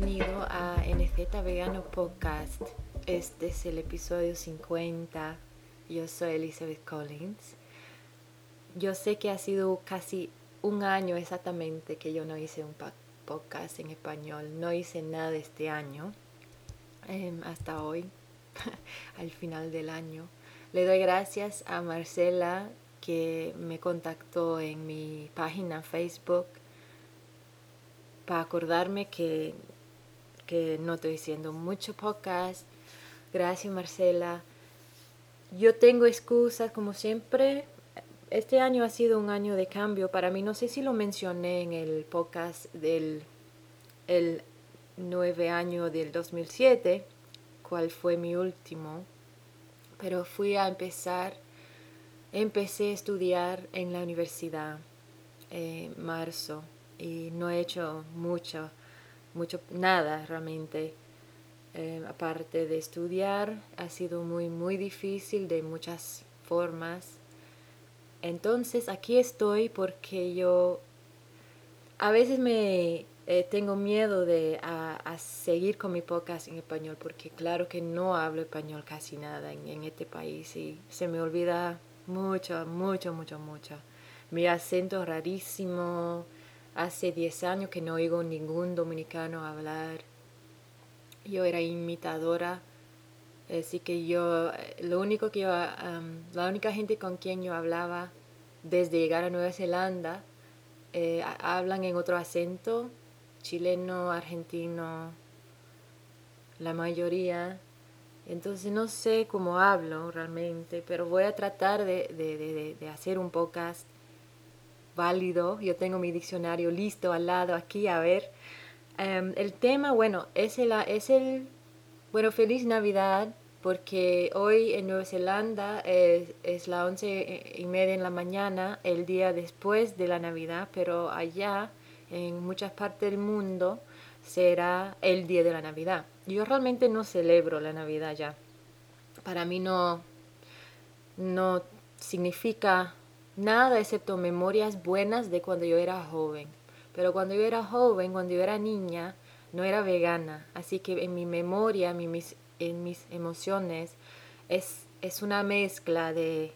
bienvenido a NZ Vegano Podcast. Este es el episodio 50. Yo soy Elizabeth Collins. Yo sé que ha sido casi un año exactamente que yo no hice un podcast en español. No hice nada este año em, hasta hoy, al final del año. Le doy gracias a Marcela que me contactó en mi página Facebook para acordarme que, que no estoy haciendo mucho podcast. Gracias Marcela. Yo tengo excusas como siempre. Este año ha sido un año de cambio para mí. No sé si lo mencioné en el podcast del el 9 año del 2007, cuál fue mi último. Pero fui a empezar, empecé a estudiar en la universidad en marzo y no he hecho mucho, mucho, nada realmente. Eh, aparte de estudiar, ha sido muy, muy difícil de muchas formas. Entonces aquí estoy porque yo a veces me eh, tengo miedo de a, seguir con mi podcast en español porque claro que no hablo español casi nada en, en este país y se me olvida mucho, mucho, mucho, mucho. Mi acento rarísimo, Hace 10 años que no oigo ningún dominicano hablar. Yo era imitadora, así que yo, lo único que yo, la única gente con quien yo hablaba desde llegar a Nueva Zelanda, eh, hablan en otro acento, chileno, argentino, la mayoría. Entonces no sé cómo hablo realmente, pero voy a tratar de, de, de hacer un podcast válido. Yo tengo mi diccionario listo al lado aquí, a ver. Em, el tema, bueno, es el, es el, bueno, feliz Navidad, porque hoy en Nueva Zelanda es, es la once y media en la mañana, el día después de la Navidad, pero allá, en muchas partes del mundo, será el día de la Navidad. Yo realmente no celebro la Navidad ya. Para mí no, no significa nada excepto memorias buenas de cuando yo era joven. Pero cuando yo era joven, cuando yo era niña, no era vegana. Así que en mi memoria, en mis, en mis emociones, es, es una mezcla de,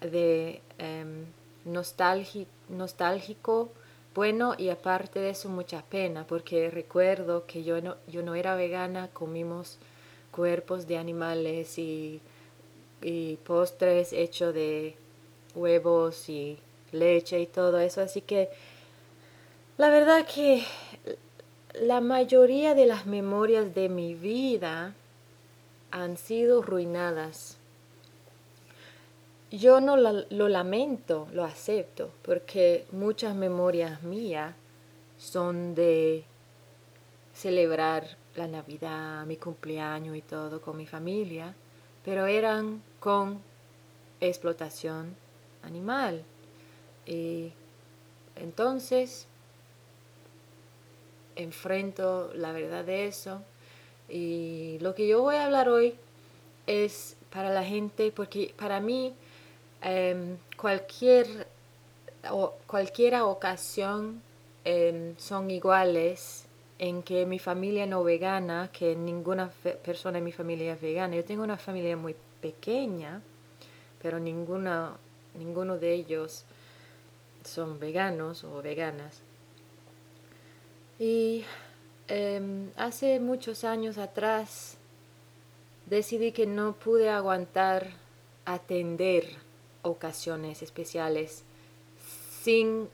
de em, nostálgico, bueno y aparte de eso mucha pena, porque recuerdo que yo no, yo no era vegana, comimos cuerpos de animales y, y postres hechos de huevos y leche y todo eso. Así que la verdad que la mayoría de las memorias de mi vida han sido ruinadas. Yo no lo lamento, lo acepto, porque muchas memorias mías son de celebrar la Navidad, mi cumpleaños y todo con mi familia, pero eran con explotación animal. Y entonces enfrento la verdad de eso. Y lo que yo voy a hablar hoy es para la gente, porque para mí em, cualquier o cualquier ocasión em, son iguales en que mi familia no vegana, que ninguna persona en mi familia es vegana. Yo tengo una familia muy pequeña, pero ninguna ninguno de ellos son veganos o veganas. Y em, hace muchos años atrás decidí que no pude aguantar atender ocasiones especiales sin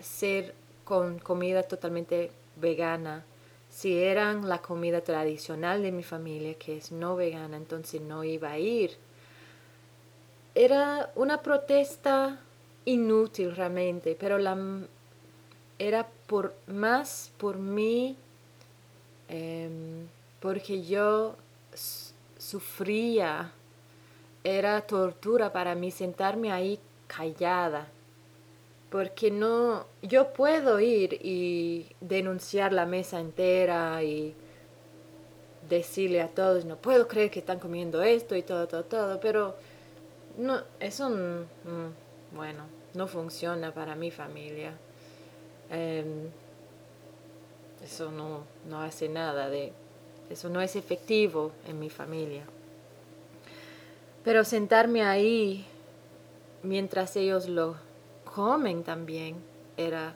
ser con comida totalmente vegana. Si eran la comida tradicional de mi familia, que es no vegana, entonces no iba a ir era una protesta inútil realmente, pero la, era por, más por mí, em, porque yo sufría, era tortura para mí sentarme ahí callada, porque no, yo puedo ir y denunciar la mesa entera y decirle a todos, no puedo creer que están comiendo esto y todo, todo, todo, pero no, eso, mm, bueno, no funciona para mi familia. Em, eso no, no hace nada de, eso no es efectivo en mi familia. Pero sentarme ahí mientras ellos lo comen también era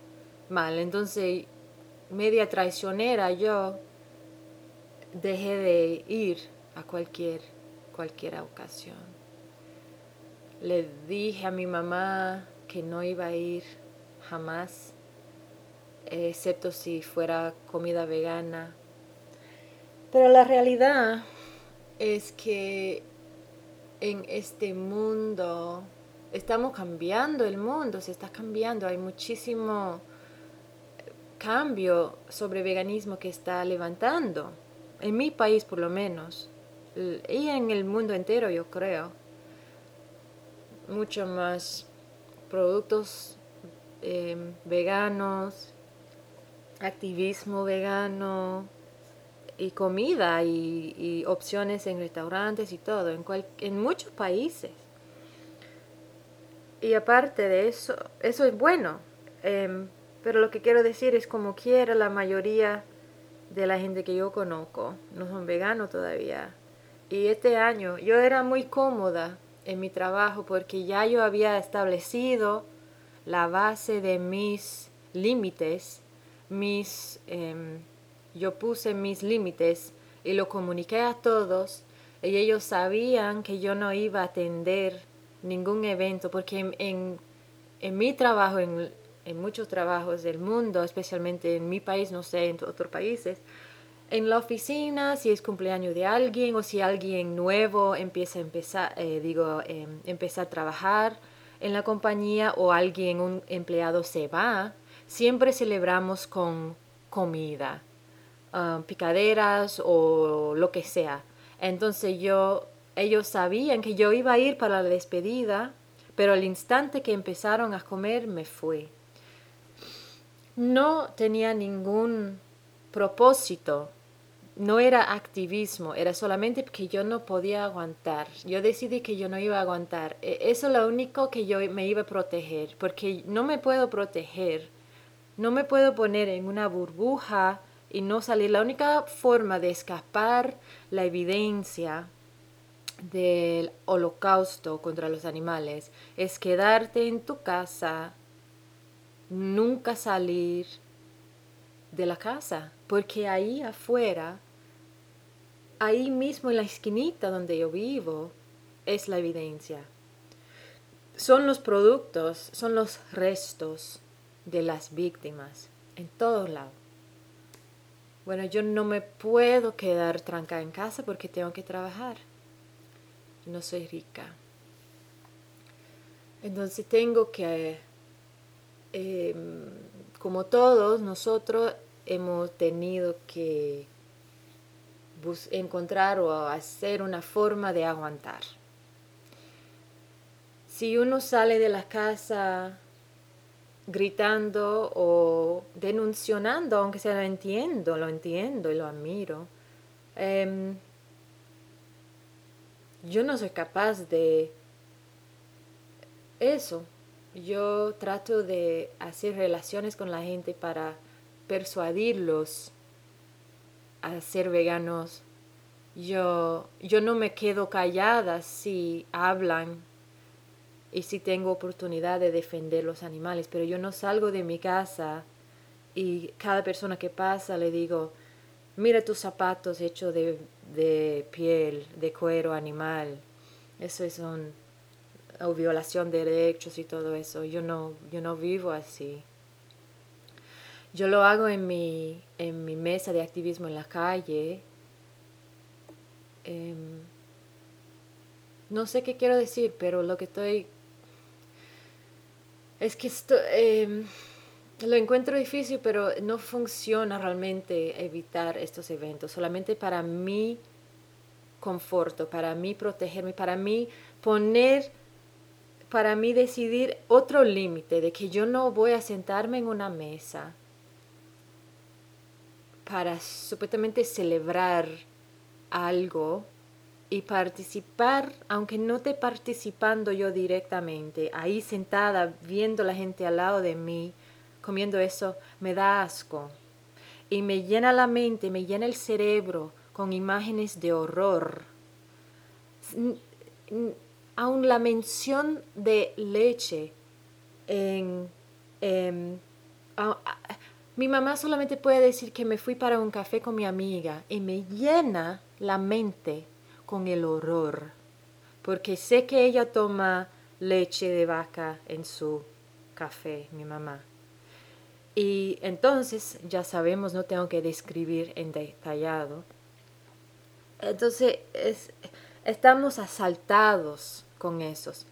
mal. Entonces, media traicionera, yo dejé de ir a cualquier, cualquier ocasión. Le dije a mi mamá que no iba a ir jamás, excepto si fuera comida vegana. Pero la realidad es que en este mundo estamos cambiando el mundo, se está cambiando, hay muchísimo cambio sobre veganismo que está levantando, en mi país por lo menos, y en el mundo entero yo creo. Mucho más productos em, veganos, activismo vegano y comida y, opciones en restaurantes y todo, en, en muchos países. Y aparte de eso, eso es bueno. Em, pero lo que quiero decir es como quiera la mayoría de la gente que yo conozco no son veganos todavía. Y este año yo era muy cómoda en mi trabajo porque ya yo había establecido la base de mis límites, mis, em, yo puse mis límites y lo comuniqué a todos y ellos sabían que yo no iba a atender ningún evento porque en, en, en mi trabajo, en, en muchos trabajos del mundo, especialmente en mi país, no sé, en otros países, en la oficina, si es cumpleaños de alguien o si alguien nuevo empieza a empezar, eh, digo, eh, a trabajar en la compañía o alguien, un empleado se va, siempre celebramos con comida, ah, picaderas o lo que sea. Entonces yo, ellos sabían que yo iba a ir para la despedida, pero al instante que empezaron a comer me fui no tenía ningún propósito, no era activismo, era solamente porque yo no podía aguantar. Yo decidí que yo no iba a aguantar. E, eso es lo único que yo me iba a proteger, porque no me puedo proteger, no me puedo poner en una burbuja y no salir. La única forma de escapar la evidencia del holocausto contra los animales es quedarte en tu casa nunca salir de la casa, porque ahí afuera, ahí mismo en la esquinita donde yo vivo, es la evidencia. Son los productos, son los restos de las víctimas en todos lados. Bueno, yo no me puedo quedar trancada en casa porque tengo que trabajar. No soy rica. Entonces tengo que Em, como todos nosotros hemos tenido que encontrar o hacer una forma de aguantar. Si uno sale de la casa gritando o denunciando, aunque sea lo entiendo, lo entiendo y lo admiro, em, yo no soy capaz de eso, yo trato de hacer relaciones con la gente para persuadirlos a ser veganos. Yo, yo no me quedo callada si hablan y si tengo oportunidad de defender los animales, pero yo no salgo de mi casa y cada persona que pasa le digo, mira tus zapatos hechos de, de piel, de cuero animal. Eso es un violación de derechos y todo eso. Yo no, yo no vivo así. Yo lo hago en mi, en mi mesa de activismo en la calle. Em, no sé qué quiero decir, pero lo que estoy... Es que em, lo encuentro difícil, pero no funciona realmente evitar estos eventos. Solamente para mí conforto, para mí protegerme, para mí poner para mí decidir otro límite de que yo no voy a sentarme en una mesa para supuestamente celebrar algo y participar, aunque no esté participando yo directamente, ahí sentada viendo la gente al lado de mí comiendo eso, me da asco. y me llena la mente, me llena el cerebro con imágenes de horror. Aún la mención de leche en... mi mamá solamente puede decir que me fui para un café con mi amiga y me llena la mente con el horror, porque sé que ella toma leche de vaca en su café, mi mamá. Y entonces ya sabemos, no tengo que describir en detallado. Entonces estamos asaltados con esos.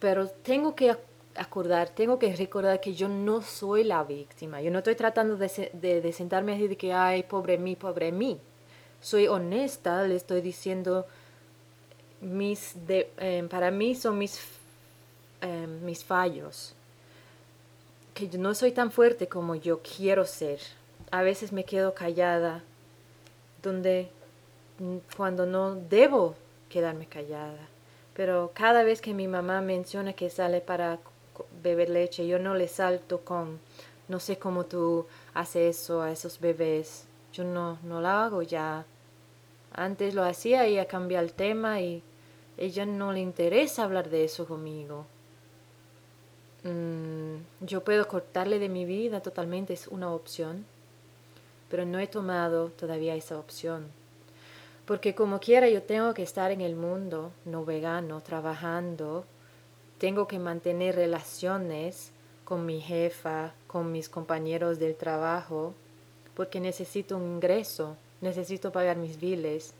Pero tengo que acordar, tengo que recordar que yo no soy la víctima. Yo no estoy tratando de, de, sentarme y de que, ay, pobre mí, pobre mí. Soy honesta, le estoy diciendo, mis de, eh, para mí son mis, eh, mis fallos que yo no soy tan fuerte como yo quiero ser. A veces me quedo callada, donde mm, cuando no debo quedarme callada. Pero cada vez que mi mamá menciona que sale para beber leche, yo no le salto con, no sé cómo tú haces eso a esos bebés. Yo no, no lo hago ya. Antes lo hacía y a cambiar el tema y ella no le interesa hablar de eso conmigo. Mm, yo puedo cortarle de mi vida totalmente, es una opción, pero no he tomado todavía esa opción. Porque como quiera yo tengo que estar en el mundo no vegano, trabajando, tengo que mantener relaciones con mi jefa, con mis compañeros del trabajo, porque necesito un ingreso, necesito pagar mis biles.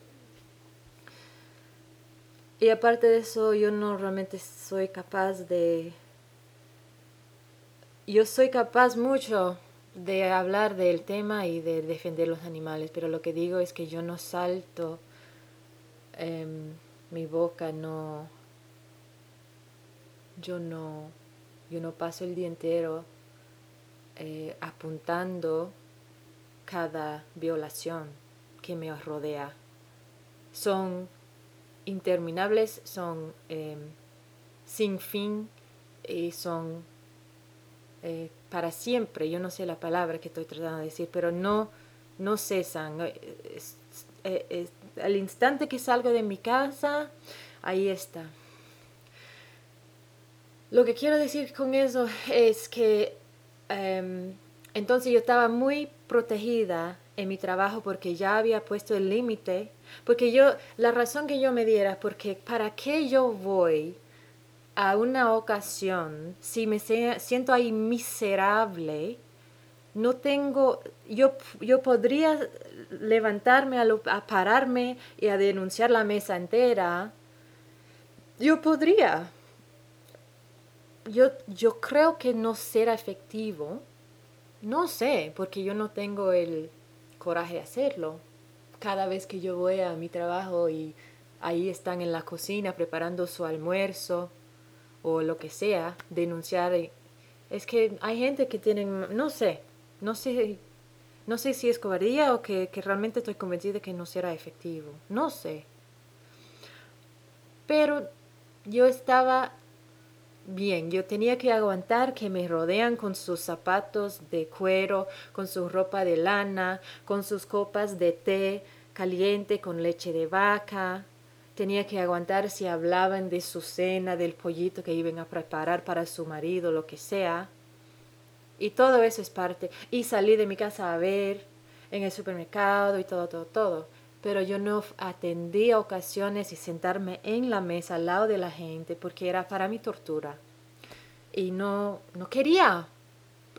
Y aparte de eso, yo no realmente soy capaz de yo soy capaz mucho de hablar del tema y de defender los animales, pero lo que digo es que yo no salto, em, mi boca no, yo no, yo no paso el día entero eh, apuntando cada violación que me rodea. Son interminables, son em, sin fin y son eh, para siempre, yo no sé la palabra que estoy tratando de decir, pero no, no cesan. Eh, al instante que salgo de mi casa, ahí está. Lo que quiero decir con eso es que em, entonces yo estaba muy protegida en mi trabajo porque ya había puesto el límite, porque yo, la razón que yo me diera, porque para qué yo voy a una ocasión, si me siento ahí miserable, no tengo, yo, yo podría levantarme a, pararme y a denunciar la mesa entera. Yo podría. Yo, yo creo que no será efectivo. No sé, porque yo no tengo el coraje de hacerlo. Cada vez que yo voy a mi trabajo y ahí están en la cocina preparando su almuerzo, o lo que sea, denunciar. Es que hay gente que tienen, no sé, no sé, no sé si es cobardía o que, que realmente estoy convencida de que no será efectivo. No sé. Pero yo estaba bien, yo tenía que aguantar que me rodean con sus zapatos de cuero, con su ropa de lana, con sus copas de té caliente con leche de vaca, tenía que aguantar si hablaban de su cena, del pollito que iban a preparar para su marido, lo que sea. Y todo eso es parte. Y salí de mi casa a ver en el supermercado y todo, todo, todo. Pero yo no atendí a ocasiones y sentarme en la mesa al lado de la gente porque era para mi tortura. Y no, no quería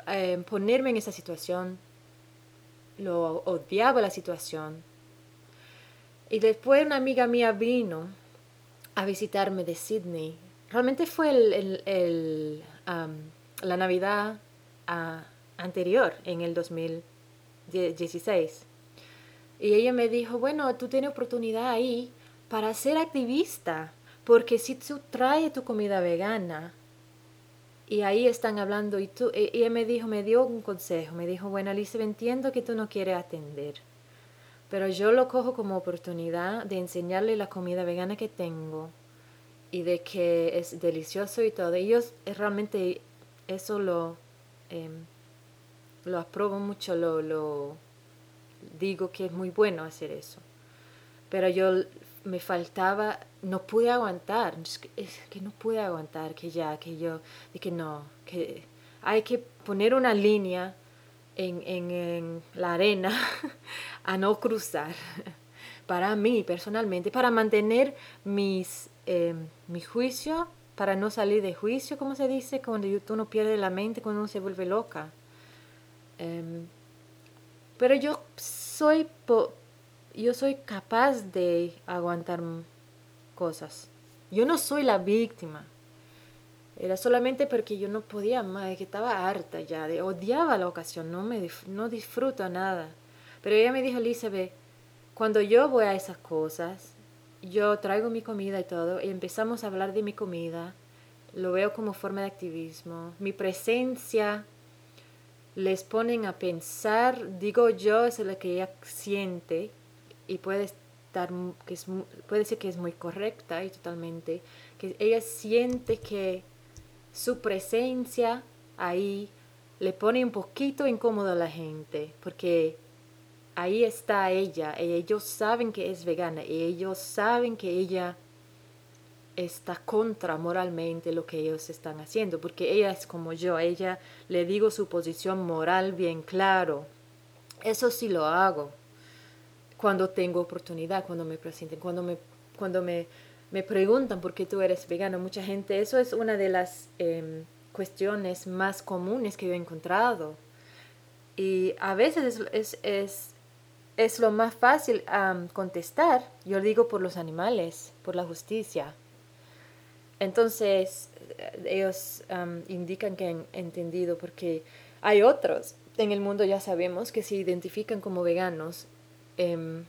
eh, ponerme en esa situación. Lo odiaba la situación y después una amiga mía vino a visitarme de Sydney. Realmente fue el, la Navidad ah, anterior, en el 2016. Y ella me dijo, bueno, tú tienes oportunidad ahí para ser activista, porque si tú traes tu comida vegana, y ahí están hablando, y tú, y ella me dijo, me dio un consejo, me dijo, bueno, Alice, entiendo que tú no quieres atender, pero yo lo cojo como oportunidad de enseñarle la comida vegana que tengo y de que es delicioso y todo. Ellos realmente eso lo, eh, lo apruebo mucho, lo, lo, digo que es muy bueno hacer eso. Pero yo me faltaba, no pude aguantar, es que no pude aguantar que ya, que yo, que no, que hay que poner una línea en, en, la arena a no cruzar. Para mí, personalmente, para mantener mis, eh, mi juicio, para no salir de juicio, como se dice, cuando uno pierde la mente, cuando uno se vuelve loca. Em, pero yo soy, yo soy capaz de aguantar cosas. Yo no soy la víctima. Era solamente porque yo no podía más, que estaba harta ya, de, odiaba la ocasión, no, me, no disfruto nada. Pero ella me dijo, Elizabeth, cuando yo voy a esas cosas, yo traigo mi comida y todo, y empezamos a hablar de mi comida, lo veo como forma de activismo. Mi presencia les ponen a pensar, digo yo, es lo que ella siente, y puede estar, que puede ser que es muy correcta y totalmente, que ella siente que su presencia ahí le pone un poquito incómodo a la gente, porque ahí está ella, y ellos saben que es vegana, y ellos saben que ella está contra moralmente lo que ellos están haciendo, porque ella es como yo, ella le digo su posición moral bien claro. Eso sí lo hago cuando tengo oportunidad, cuando me presenten, cuando me, cuando me me preguntan por qué tú eres vegano. Mucha gente, eso es una de las em, cuestiones más comunes que yo he encontrado. Y a veces es, es, es, lo más fácil contestar. Yo digo por los animales, por la justicia. Entonces, ellos indican que han entendido porque hay otros en el mundo, ya sabemos, que se identifican como veganos em,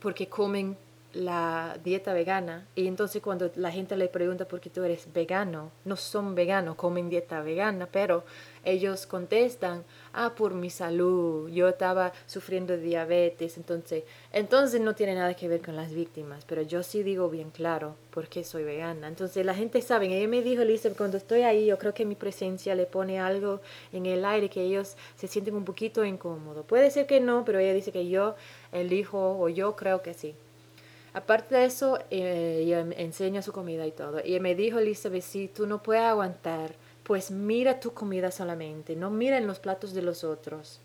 porque comen la dieta vegana y entonces cuando la gente le pregunta por qué tú eres vegano, no son veganos, comen dieta vegana, pero ellos contestan, ah, por mi salud, yo estaba sufriendo diabetes, entonces, entonces no tiene nada que ver con las víctimas, pero yo sí digo bien claro por qué soy vegana. Entonces la gente sabe, ella me dijo, Lisa, cuando estoy ahí, yo creo que mi presencia le pone algo en el aire que ellos se sienten un poquito incómodos. Puede ser que no, pero ella dice que yo elijo o yo creo que sí. Aparte de eso, eh, ella enseña su comida y todo. Y me dijo Elizabeth, si tú no puedes aguantar, pues mira tu comida solamente, no mira en los platos de los otros.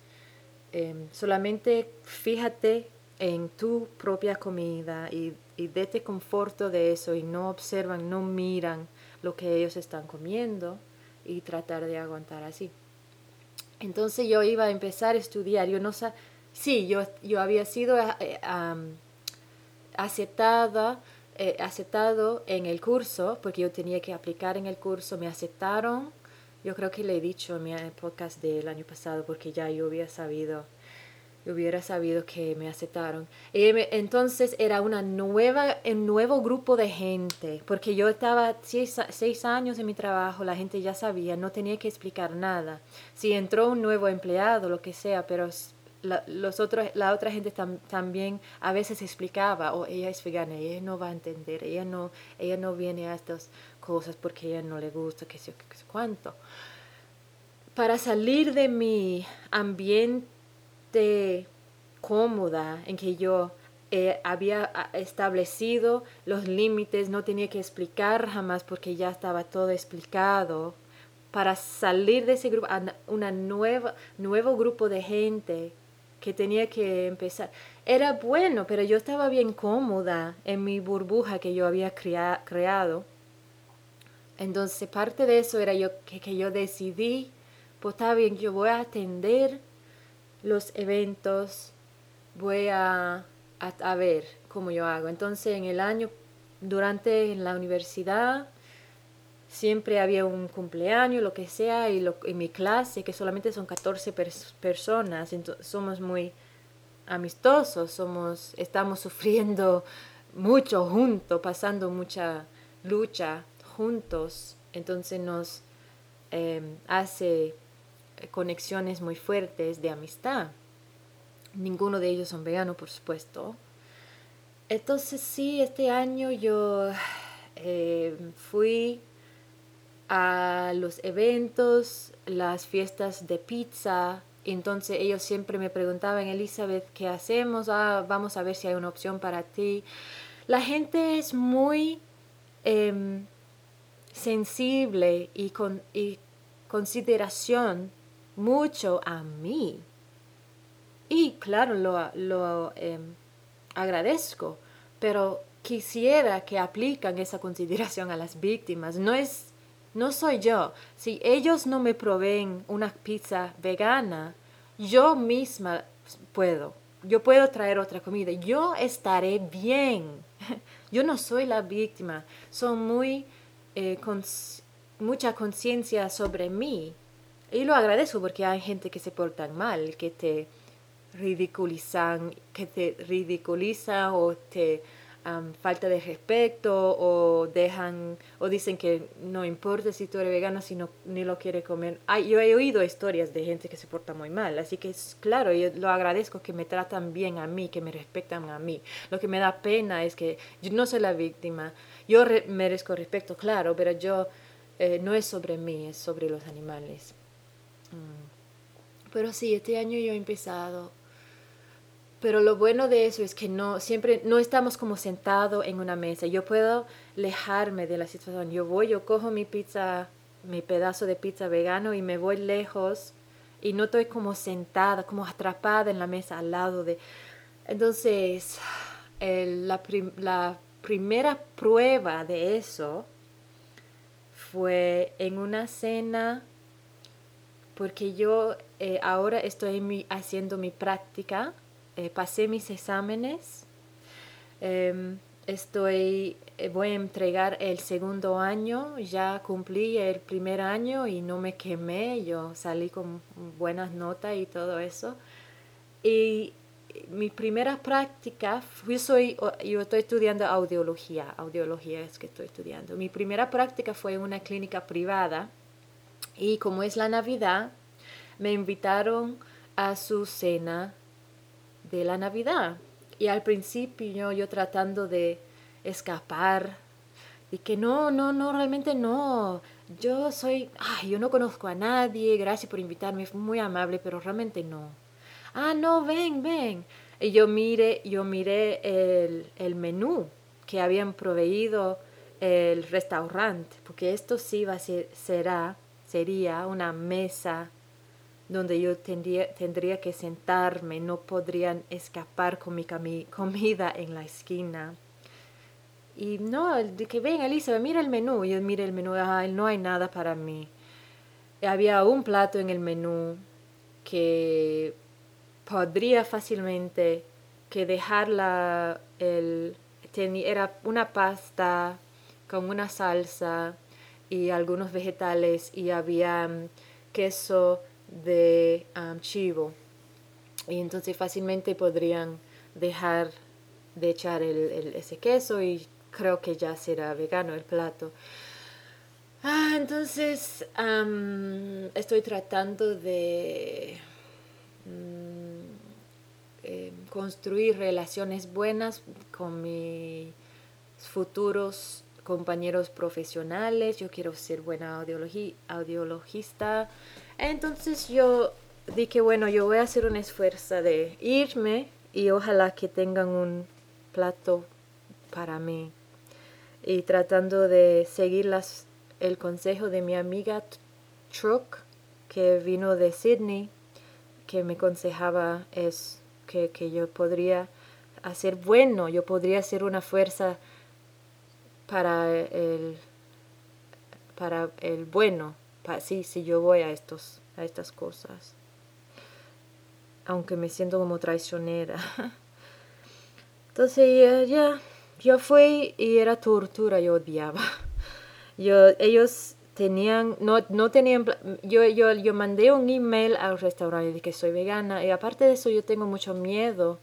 Em, solamente fíjate en tu propia comida y, y dete conforto de eso y no observan, no miran lo que ellos están comiendo y tratar de aguantar así. Entonces yo iba a empezar a estudiar, yo no sé, sí, yo, yo había sido... Eh, aceptada, eh, aceptado en el curso, porque yo tenía que aplicar en el curso, me aceptaron. Yo creo que le he dicho en mi podcast del año pasado, porque ya yo había sabido, yo hubiera sabido que me aceptaron. Y entonces era una nueva, un nuevo grupo de gente, porque yo estaba seis, seis años en mi trabajo, la gente ya sabía, no tenía que explicar nada. Si entró un nuevo empleado, lo que sea, pero la, los otros, la otra gente también a veces explicaba, o ella es vegana, ella no va a entender, ella no, ella no viene a estas cosas porque ella no le gusta, que sé, qué sé cuánto. Para salir de mi ambiente cómoda en que yo eh, había establecido los límites, no tenía que explicar jamás porque ya estaba todo explicado. Para salir de ese grupo, a nueva, nuevo grupo de gente que tenía que empezar. Era bueno, pero yo estaba bien cómoda en mi burbuja que yo había creado. Entonces, parte de eso era yo que, yo decidí, pues está bien, yo voy a atender los eventos, voy a, a, ver cómo yo hago. Entonces, en el año, durante la universidad, siempre había un cumpleaños, lo que sea, y lo, en mi clase, que solamente son 14 personas, somos muy amistosos, somos, estamos sufriendo mucho juntos, pasando mucha lucha juntos, entonces nos em, hace conexiones muy fuertes de amistad. Ninguno de ellos son veganos, por supuesto. Entonces sí, este año yo eh, fui a los eventos, las fiestas de pizza Entonces ellos siempre me preguntaban, Elizabeth, ¿qué hacemos? Ah, vamos a ver si hay una opción para ti. La gente es muy em, sensible y con consideración mucho a mí. Y claro, lo, lo em, agradezco, pero quisiera que aplican esa consideración a las víctimas. No es, no soy yo. Si ellos no me proveen una pizza vegana, yo misma puedo. Yo puedo traer otra comida. Yo estaré bien. Yo no soy la víctima. Son muy eh, con mucha conciencia sobre mí. Y lo agradezco porque hay gente que se porta mal, que te ridiculizan, que te ridiculiza o te falta de respeto o dejan o dicen que no importa si tú eres vegano si no ni lo quiere comer. Ay, yo he oído historias de gente que se porta muy mal, así que es claro, yo lo agradezco que me tratan bien a mí, que me respetan a mí. Lo que me da pena es que yo no soy la víctima. Yo merezco respeto, claro, pero yo eh, no es sobre mí, es sobre los animales. Mm. Pero sí, este año yo he empezado pero lo bueno de eso es que no siempre no estamos como sentados en una mesa. Yo puedo alejarme de la situación. Yo voy, yo cojo mi pizza, mi pedazo de pizza vegano y me voy lejos y no estoy como sentada, como atrapada en la mesa al lado de. Entonces, la primera prueba de eso fue en una cena porque yo eh, ahora estoy haciendo mi práctica eh, pasé mis exámenes, em, estoy, eh, voy a entregar el segundo año, ya cumplí el primer año y no me quemé, yo salí con buenas notas y todo eso. Y mi primera práctica, yo, soy, yo estoy estudiando audiología, audiología es que estoy estudiando. Mi primera práctica fue en una clínica privada y como es la Navidad, me invitaron a su cena de la Navidad. Y al principio yo, tratando de escapar, y que no, no, no, realmente no. Yo soy, ay, yo no conozco a nadie, gracias por invitarme, fue muy amable, pero realmente no. Ah, no, ven, ven. Y yo mire, yo miré el, el menú que habían proveído el restaurante, porque esto sí va a ser, será, sería una mesa donde yo tendría, tendría que sentarme, no podrían escapar con mi comida en la esquina. Y no, de que ven, Elizabeth, mira el menú. Yo mire el menú, no hay nada para mí. Había un plato en el menú que podría fácilmente que dejarla, el, era una pasta con una salsa y algunos vegetales y había mm, queso de chivo y entonces fácilmente podrían dejar de echar el, ese queso y creo que ya será vegano el plato. Ah, entonces estoy tratando de mm, eh, construir relaciones buenas con mis futuros compañeros profesionales. Yo quiero ser buena audiologista entonces yo dije, bueno, yo voy a hacer un esfuerzo de irme y ojalá que tengan un plato para mí. Y tratando de seguir las, el consejo de mi amiga Truck, que vino de Sydney, que me aconsejaba es que, que yo podría hacer bueno, yo podría ser una fuerza para el, para el bueno sí, sí, yo voy a, estos, a estas cosas. Aunque me siento como traicionera. Entonces ya, yo fui y era tortura, yo odiaba. Yo, ellos tenían, no, no tenían, yo, yo, yo mandé un email al restaurante de que soy vegana y aparte de eso yo tengo mucho miedo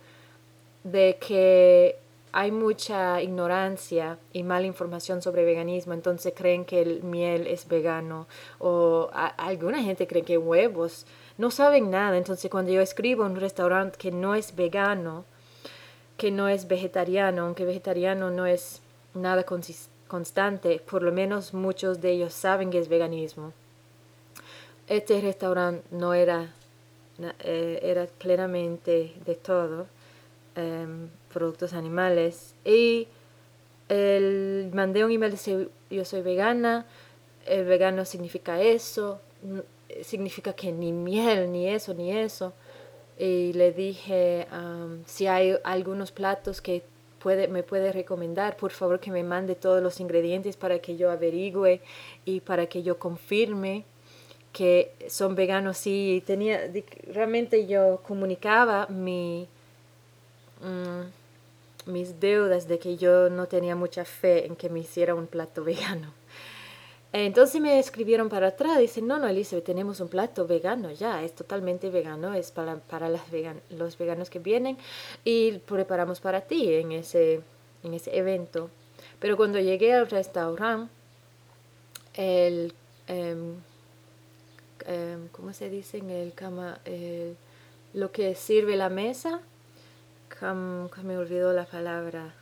de que hay mucha ignorancia y mala información sobre veganismo, entonces creen que el miel es vegano. O alguna gente cree que huevos, no saben nada, entonces cuando yo escribo en un restaurante que no es vegano, que no es vegetariano, aunque vegetariano no es nada constante, por lo menos muchos de ellos saben que es veganismo. Este restaurante no era eh, era plenamente de todo, em, productos animales. Y mandé un email dice yo soy vegana, el vegano significa eso, significa que ni miel, ni eso, ni eso. Y le dije si hay algunos platos que puede, me puede recomendar, por favor que me mande todos los ingredientes para que yo averigüe y para que yo confirme que son veganos. Sí, tenía, realmente yo comunicaba mm, mis deudas de que yo no tenía mucha fe en que me hiciera un plato vegano. Entonces me escribieron para atrás, dicen, no, no, Elizabeth, tenemos un plato vegano ya, es totalmente vegano, es para, para las vegan los veganos que vienen y preparamos para ti en ese, en ese evento. Pero cuando llegué al restaurante, el, em, ¿cómo se dice en el cama? lo que sirve la mesa, me olvidó la palabra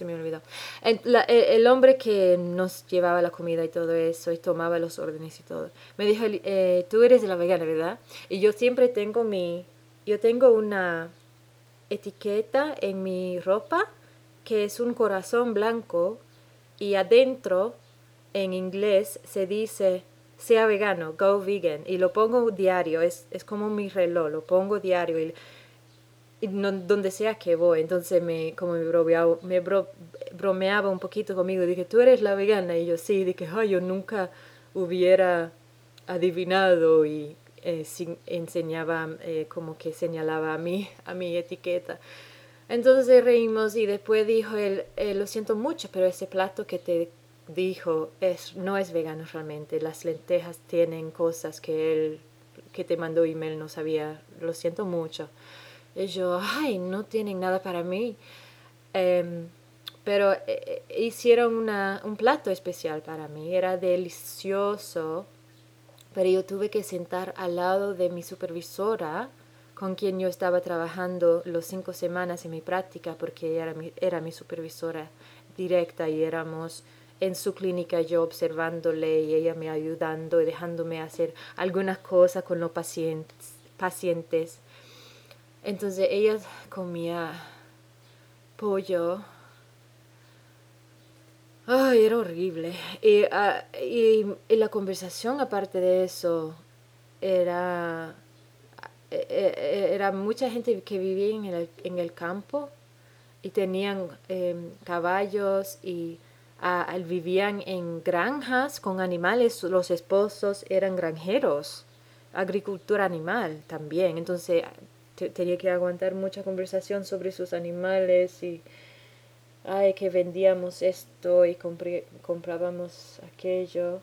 se me olvidó. El, hombre que nos llevaba la comida y todo eso y tomaba los órdenes y todo, me dijo, eh, tú eres de la vegana, ¿verdad? Y yo siempre tengo mi, yo tengo una etiqueta en mi ropa que es un corazón blanco y adentro en inglés se dice sea vegano, go vegan y lo pongo diario, es, es como mi reloj, lo pongo diario y donde sea que voy. Entonces me, como me bromeaba, me bromeaba un poquito conmigo, dije, tú eres la vegana. Y yo sí, dije, yo nunca hubiera adivinado y eh, enseñaba, eh, como que señalaba a mí, a mi etiqueta. Entonces reímos y después dijo él, eh, lo siento mucho, pero ese plato que te dijo es, no es vegano realmente. Las lentejas tienen cosas que él que te mandó email no sabía. Lo siento mucho. Yo, ay, no tienen nada para mí. Em, pero eh, eh, hicieron una, un plato especial para mí, era delicioso, pero yo tuve que sentar al lado de mi supervisora, con quien yo estaba trabajando los cinco semanas en mi práctica, porque ella era mi, era mi supervisora directa y éramos en su clínica yo observándole y ella me ayudando y dejándome hacer algunas cosas con los pacientes. pacientes. Entonces ella comía pollo. Ay, era horrible. Ah, y, y, la conversación, aparte de eso, era, e, e, era mucha gente que vivía en el, en el campo y tenían em, caballos y ah, vivían en granjas con animales. Los esposos eran granjeros, agricultura animal también. Entonces tenía que aguantar mucha conversación sobre sus animales y ay que vendíamos esto y comprábamos aquello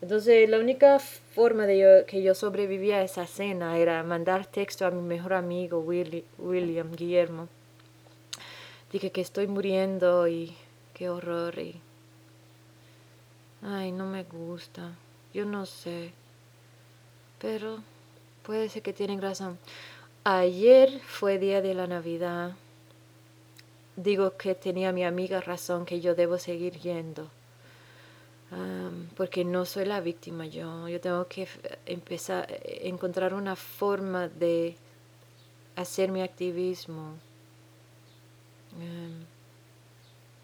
entonces la única forma de que yo sobrevivía a esa cena era mandar texto a mi mejor amigo William Guillermo. Dije que estoy muriendo y qué horror y ay no me gusta yo no sé pero puede ser que tienen razón Ayer fue día de la Navidad. Digo que tenía mi amiga razón que yo debo seguir yendo. porque no soy la víctima yo. Yo tengo que empezar a encontrar una forma de hacer mi activismo.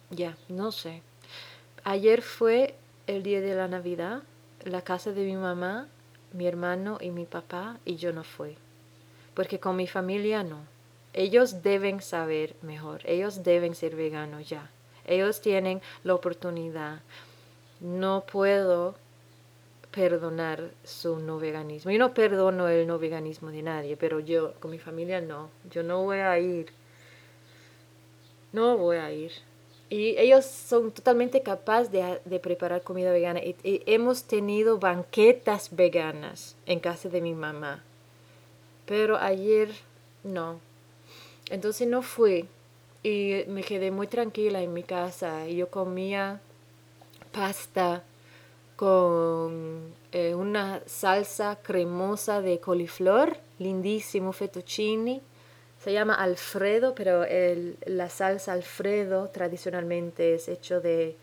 ya, no sé. Ayer fue el día de la Navidad, la casa de mi mamá, mi hermano y mi papá, y yo no fui porque con mi familia no. Ellos deben saber mejor, ellos deben ser veganos ya. Ellos tienen la oportunidad. No puedo perdonar su no veganismo. Yo no perdono el no veganismo de nadie, pero yo con mi familia no. Yo no voy a ir. No voy a ir. Y ellos son totalmente capaces de, preparar comida vegana. y hemos tenido banquetas veganas en casa de mi mamá pero ayer no. Entonces no fui y me quedé muy tranquila en mi casa y yo comía pasta con eh, una salsa cremosa de coliflor, lindísimo fettuccini. Se llama Alfredo, pero el, la salsa Alfredo tradicionalmente es hecho de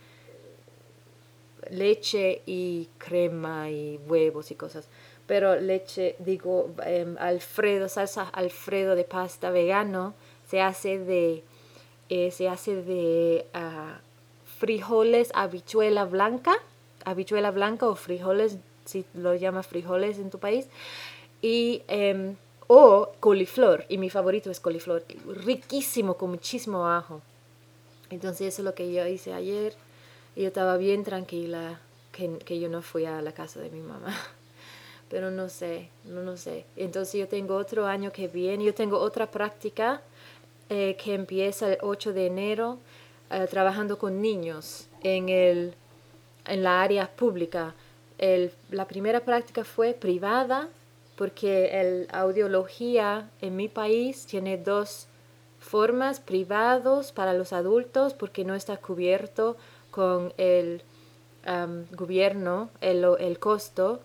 leche y crema y huevos y cosas pero leche, digo, em, Alfredo, salsa Alfredo de pasta vegano se hace de, eh, se hace de ah, frijoles, habichuela blanca, habichuela blanca o frijoles, si lo llamas frijoles en tu país, y em, o coliflor, y mi favorito es coliflor, riquísimo con muchísimo ajo. Entonces eso es lo que yo hice ayer y yo estaba bien tranquila que, que yo no fui a la casa de mi mamá. Pero no sé, no, no sé. Entonces yo tengo otro año que viene, yo tengo otra práctica eh, que empieza el 8 de enero eh, trabajando con niños en, el, en la área pública. El, la primera práctica fue privada porque la audiología en mi país tiene dos formas privados para los adultos porque no está cubierto con el gobierno el, el, costo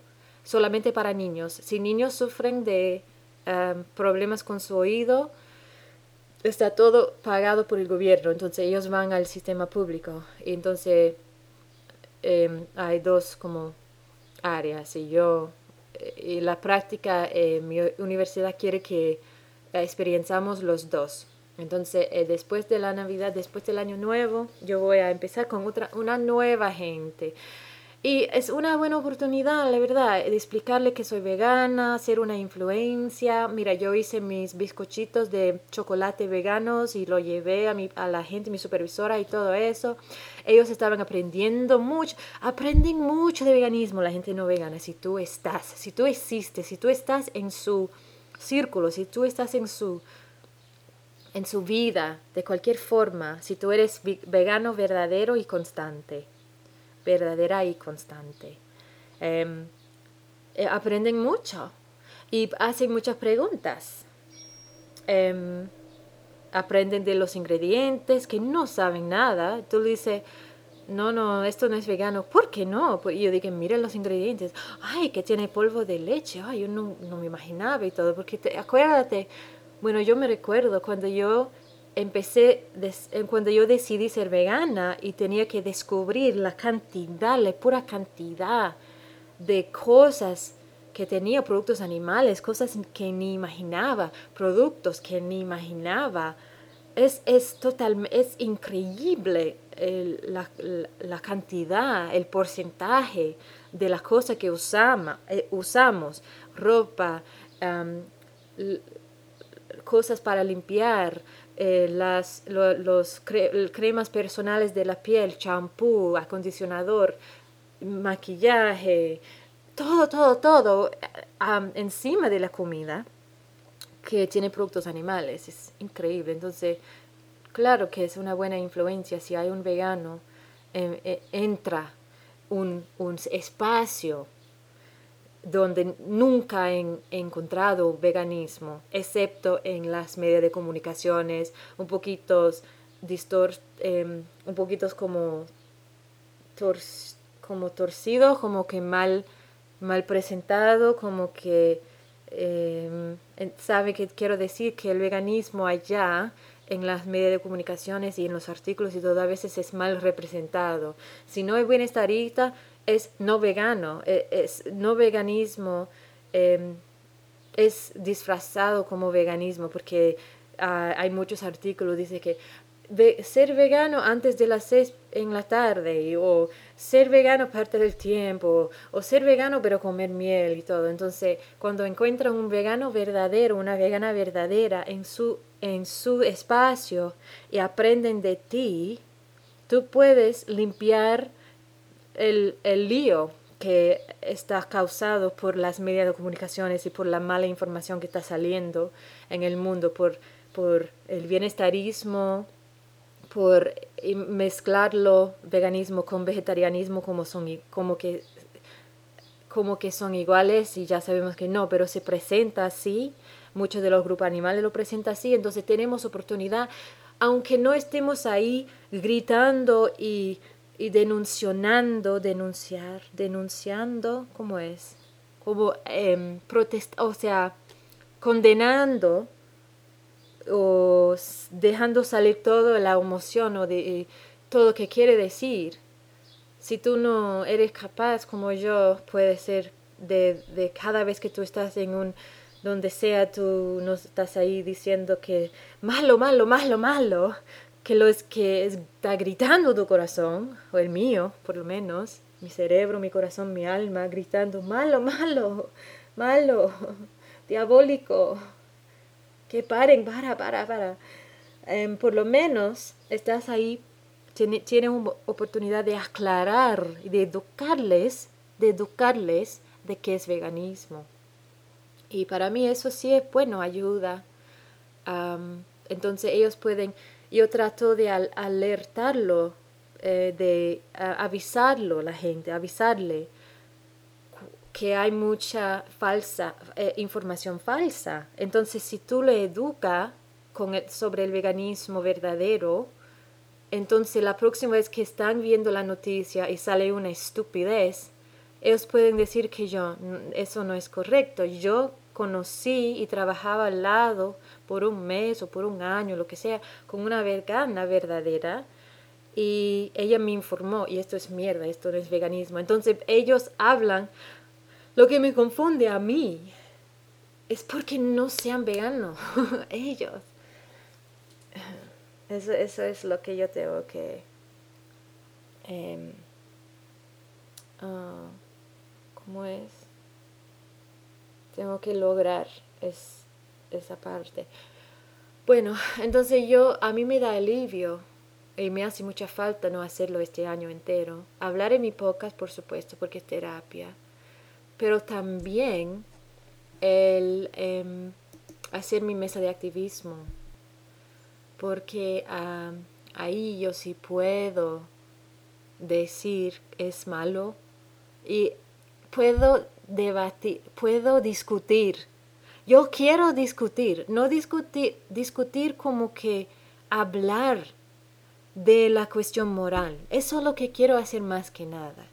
solamente para niños. Si niños sufren de problemas con su oído, está todo pagado por el gobierno, entonces ellos van al sistema público. Entonces em, hay dos como áreas y yo, eh, y la práctica, eh, mi universidad quiere que experienciamos los dos. Entonces, eh, después de la Navidad, después del Año Nuevo, yo voy a empezar con otra, una nueva gente. Y es una buena oportunidad, la verdad, de explicarle que soy vegana, hacer una influencia. Mira, yo hice mis bizcochitos de chocolate veganos y lo llevé a, mi, a la gente, mi supervisora y todo eso. Ellos estaban aprendiendo mucho, aprenden mucho de veganismo, la gente no vegana. Si tú estás, si tú existes, si tú estás en su círculo, si tú estás en su en su vida, de cualquier forma, si tú eres vegano verdadero y constante, verdadera y constante. Em, eh, aprenden mucho y hacen muchas preguntas. Em, aprenden de los ingredientes que no saben nada. Tú le dices, no, no, esto no es vegano. ¿Por qué no? Pues yo dije, miren los ingredientes. Ay, que tiene polvo de leche. Ay, yo no, no me imaginaba y todo. Porque acuérdate, bueno, yo me recuerdo cuando yo empecé, eh, cuando yo decidí ser vegana y tenía que descubrir la cantidad, la pura cantidad de cosas que tenía, productos animales, cosas que ni imaginaba, productos que ni imaginaba. Es, es, total, es increíble la, la, cantidad, el porcentaje de las cosas que usamos, eh, usamos ropa, cosas para limpiar, eh, las, los cremas personales de la piel, champú, acondicionador, maquillaje, todo, todo, todo encima de la comida que tiene productos animales. Es increíble. Entonces, claro que es una buena influencia si hay un vegano, em, e, entra un, un espacio donde nunca he, encontrado veganismo, excepto en las medios de comunicaciones, un poquito distor, em, un poquito como, como torcido, como que mal, mal presentado, como que em, sabe que quiero decir que el veganismo allá en las medios de comunicaciones y en los artículos y todo a veces es mal representado. Si no hay bienestarista, es no vegano, e, es, no veganismo em, es disfrazado como veganismo porque ah, hay muchos artículos, dice que ser vegano antes de las seis en la tarde o ser vegano parte del tiempo o ser vegano pero comer miel y todo. Entonces, cuando encuentran un vegano verdadero, una vegana verdadera en su, en su espacio y aprenden de ti, tú puedes limpiar el, el lío que está causado por las medios de comunicaciones y por la mala información que está saliendo en el mundo, por, por el bienestarismo, por mezclarlo veganismo con vegetarianismo como son como que como que son iguales y ya sabemos que no, pero se presenta así, muchos de los grupos animales lo presentan así, entonces tenemos oportunidad, aunque no estemos ahí gritando y y denunciando, denunciar, denunciando, ¿cómo es? Como eh, o sea, condenando o dejando salir toda la emoción o de eh, todo lo que quiere decir. Si tú no eres capaz, como yo, puede ser de, de cada vez que tú estás en un donde sea tú no estás ahí diciendo que malo, malo, malo, malo, que lo es que está gritando tu corazón, o el mío, por lo menos, mi cerebro, mi corazón, mi alma, gritando malo, malo, malo, diabólico, que paren, para, para, para. Em, por lo menos estás ahí, tienes tiene una oportunidad de aclarar y de educarles, de educarles de qué es veganismo. Y para mí eso sí es bueno, ayuda. entonces ellos pueden, yo trato de alertarlo, eh, de avisarlo la gente, avisarle que hay mucha falsa eh, información falsa. Entonces si tú le educas sobre el veganismo verdadero, entonces la próxima vez que están viendo la noticia y sale una estupidez, ellos pueden decir que yo, eso no es correcto. Yo conocí y trabajaba al lado por un mes o por un año, lo que sea, con una vegana verdadera. Y ella me informó, y esto es mierda, esto no es veganismo. Entonces ellos hablan, lo que me confunde a mí es porque no sean veganos, ellos. Eso, eso, es lo que yo tengo que... Em, ah, ¿Cómo es? Tengo que lograr es, esa parte. Bueno, entonces yo, a mí me da alivio y me hace mucha falta no hacerlo este año entero. Hablar en mi podcast, por supuesto, porque es terapia, pero también el em, hacer mi mesa de activismo, porque ah, ahí yo sí puedo decir es malo y puedo debatir, puedo discutir. Yo quiero discutir, no discutir, discutir como que hablar de la cuestión moral. Eso es lo que quiero hacer más que nada.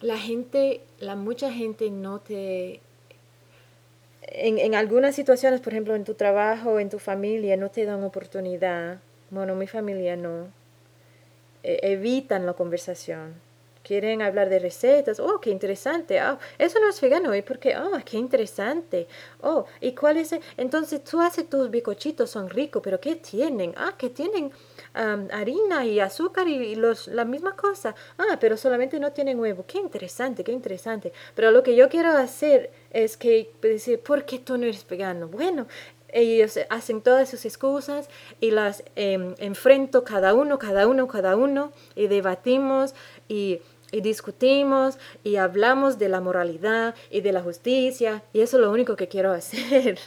La gente, la mucha gente no te... En, en algunas situaciones, por ejemplo, en tu trabajo, en tu familia, no te dan oportunidad. Bueno, mi familia no. E, evitan la conversación quieren hablar de recetas. Oh, qué interesante. Oh, eso no es vegano. ¿Y por qué? Oh, qué interesante. Oh, ¿y cuál es? Entonces tú haces tus bicochitos, son ricos, pero ¿qué tienen? Ah, que tienen harina y azúcar y, los, la misma cosa. Ah, pero solamente no tienen huevo. Qué interesante, qué interesante. Pero lo que yo quiero hacer es que decir, ¿por qué tú no eres vegano? Bueno, ellos hacen todas sus excusas y las em, enfrento cada uno, cada uno, cada uno y debatimos y, discutimos y hablamos de la moralidad y de la justicia y eso es lo único que quiero hacer.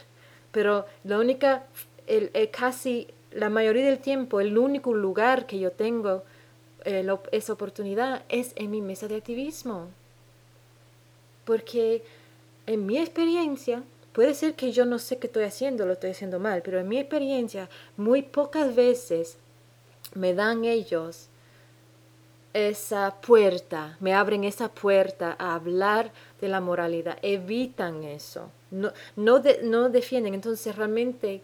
Pero la única, el, casi la mayoría del tiempo, el único lugar que yo tengo eh, esa oportunidad es en mi mesa de activismo. Porque en mi experiencia, puede ser que yo no sé qué estoy haciendo, lo estoy haciendo mal, pero en mi experiencia, muy pocas veces me dan ellos esa puerta, me abren esa puerta a hablar de la moralidad, evitan eso, no, no, no defienden. Entonces realmente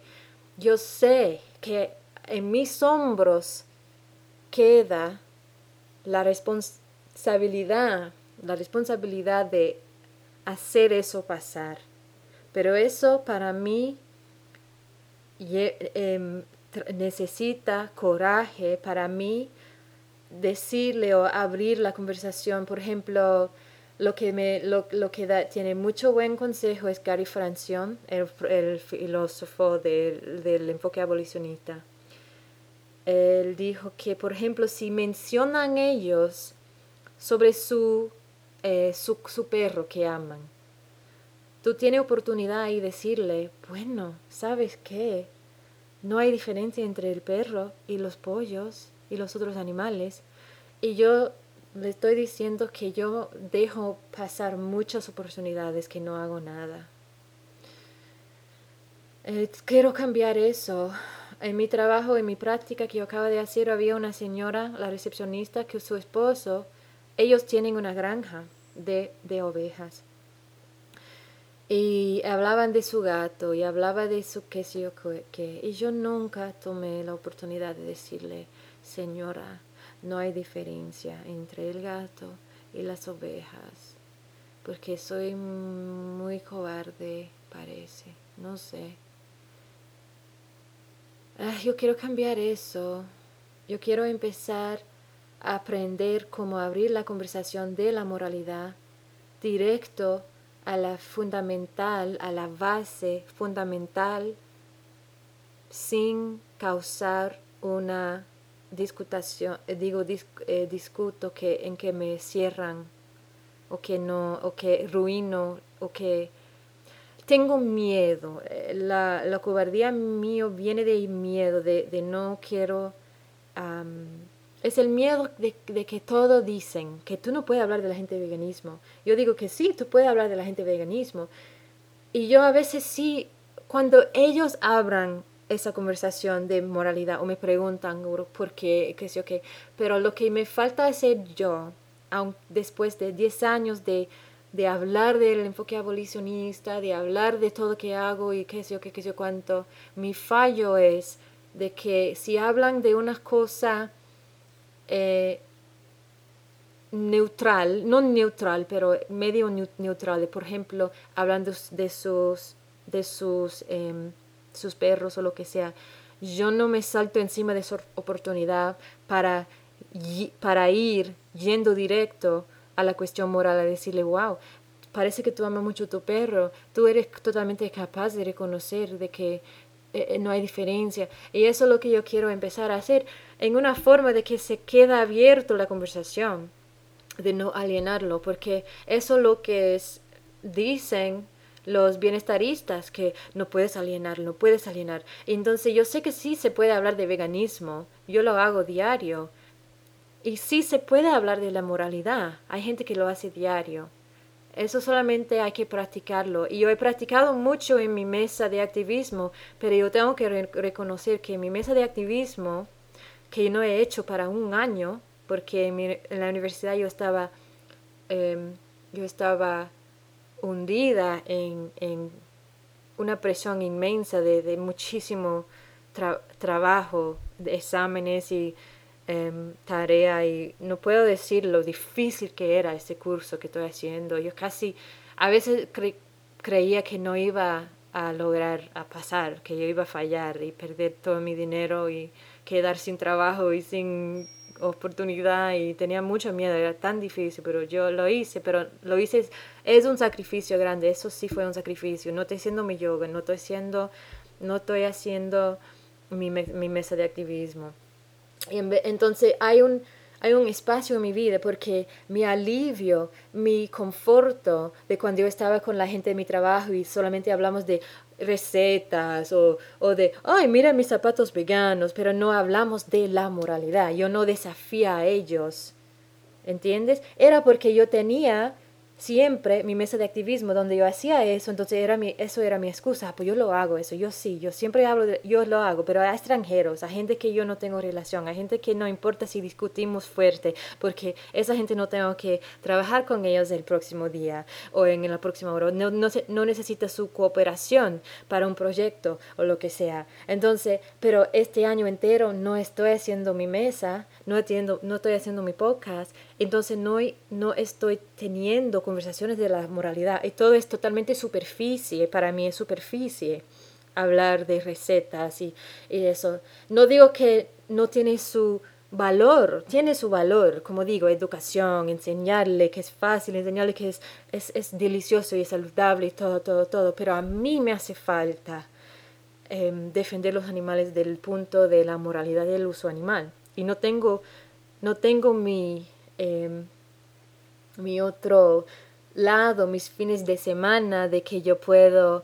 yo sé que en mis hombros queda la responsabilidad, la responsabilidad de hacer eso pasar. Pero eso para mí em, necesita coraje, para mí decirle o abrir la conversación. Por ejemplo, lo que, me, lo, que tiene mucho buen consejo es Gary Francione, el, filósofo del, enfoque abolicionista. Él dijo que, por ejemplo, si mencionan ellos sobre su, eh, su, su perro que aman, tú tienes oportunidad y decirle, bueno, ¿sabes qué? No hay diferencia entre el perro y los pollos y los otros animales. Y yo le estoy diciendo que yo dejo pasar muchas oportunidades que no hago nada. Eh, quiero cambiar eso. En mi trabajo, en mi práctica que yo acabo de hacer, había una señora, la recepcionista, que su esposo, ellos tienen una granja de, de ovejas. Y hablaban de su gato y hablaba de su qué sé yo qué. Y yo nunca tomé la oportunidad de decirle, señora, no hay diferencia entre el gato y las ovejas. porque soy muy cobarde, parece, no sé. Ah, yo quiero cambiar eso. Yo quiero empezar a aprender cómo abrir la conversación de la moralidad directo a la fundamental, a la base fundamental, sin causar una discutación, eh, digo, eh, discuto que, en que me cierran o que no, o que ruino, o que tengo miedo. Eh, la, la cobardía mío viene de miedo, de, de no quiero... es el miedo de, de, que todo dicen, que tú no puedes hablar de la gente veganismo. Yo digo que sí, tú puedes hablar de la gente veganismo. Y yo a veces sí, cuando ellos abran esa conversación de moralidad o me preguntan por qué, qué sé yo qué, pero lo que me falta hacer yo, aun después de 10 años de, de hablar del enfoque abolicionista, de hablar de todo que hago y qué sé yo qué, qué sé yo cuánto, mi fallo es de que si hablan de una cosa eh, neutral, no neutral, pero medio neutral, por ejemplo, hablando de sus, de sus em, sus perros o lo que sea, yo no me salto encima de esa oportunidad para, para ir yendo directo a la cuestión moral, a decirle, wow, parece que tú amas mucho a tu perro, tú eres totalmente capaz de reconocer de que eh, eh, no hay diferencia. Y eso es lo que yo quiero empezar a hacer en una forma de que se queda abierto la conversación, de no alienarlo, porque eso es lo que es, dicen los bienestaristas que no puedes alienar, no puedes alienar. Entonces yo sé que sí se puede hablar de veganismo, yo lo hago diario. Y sí se puede hablar de la moralidad, hay gente que lo hace diario. Eso solamente hay que practicarlo. Y yo he practicado mucho en mi mesa de activismo, pero yo tengo que reconocer que mi mesa de activismo, que no he hecho para un año, porque en, la universidad yo estaba, em, yo estaba hundida en, en una presión inmensa de, de muchísimo trabajo, de exámenes y em, tarea y no puedo decir lo difícil que era ese curso que estoy haciendo. Yo casi a veces creía que no iba a lograr a pasar, que yo iba a fallar y perder todo mi dinero y quedar sin trabajo y sin oportunidad y tenía mucho miedo, era tan difícil, pero yo lo hice, pero lo hice, es un sacrificio grande, eso sí fue un sacrificio, no estoy haciendo mi yoga, no estoy haciendo, no estoy haciendo mi, mi mesa de activismo. Y entonces hay un, hay un espacio en mi vida porque mi alivio, mi conforto de cuando yo estaba con la gente de mi trabajo y solamente hablamos de recetas o, o de, ay, mira mis zapatos veganos, pero no hablamos de la moralidad, yo no desafía a ellos, ¿entiendes? Era porque yo tenía siempre mi mesa de activismo donde yo hacía eso, entonces era mi, eso era mi excusa, pues yo lo hago eso, yo sí, yo siempre hablo, de, yo lo hago, pero a extranjeros, a gente que yo no tengo relación, a gente que no importa si discutimos fuerte, porque esa gente no tengo que trabajar con ellos el próximo día o en la próxima hora, no, no, no necesita su cooperación para un proyecto o lo que sea. Entonces, pero este año entero no estoy haciendo mi mesa, no, atiendo, no estoy haciendo mi podcast, entonces no, no estoy teniendo conversaciones de la moralidad. Y todo es totalmente superficie, para mí es superficie hablar de recetas y, eso. No digo que no tiene su valor, tiene su valor, como digo, educación, enseñarle que es fácil, enseñarle que es, es, es delicioso y saludable y todo, todo, todo, pero a mí me hace falta em, defender los animales del punto de la moralidad del uso animal. Y no tengo, no tengo mi, Em, mi otro lado, mis fines de semana, de que yo puedo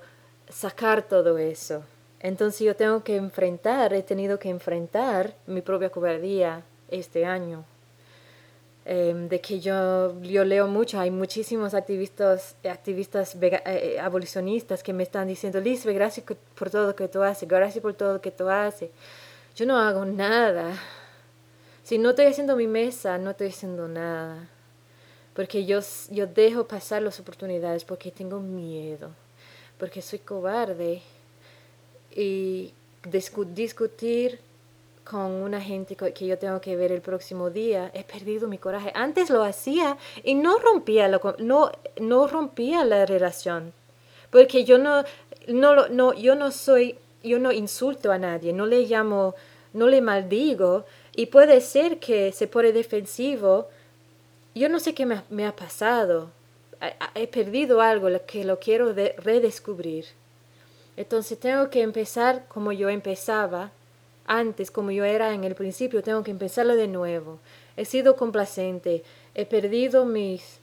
sacar todo eso. Entonces yo tengo que enfrentar, he tenido que enfrentar mi propia cobardía este año. Em, de que yo, yo leo mucho, hay muchísimos activistas, activistas eh, eh, abolicionistas que me están diciendo, Liz, gracias por todo lo que tú haces, gracias por todo lo que tú haces. Yo no hago nada. Si no estoy haciendo mi mesa, no estoy haciendo nada. Porque yo, yo dejo pasar las oportunidades porque tengo miedo, porque soy cobarde. Y discutir con una gente que yo tengo que ver el próximo día, he perdido mi coraje. Antes lo hacía y no rompía, lo, no, no rompía la relación, porque yo no, no, no, yo no soy, yo no insulto a nadie, no le llamo, no le maldigo, y puede ser que se pone defensivo. Yo no sé qué me, ha pasado. He perdido algo que lo quiero redescubrir. Entonces tengo que empezar como yo empezaba antes, como yo era en el principio, tengo que empezarlo de nuevo. He sido complacente, he perdido mis,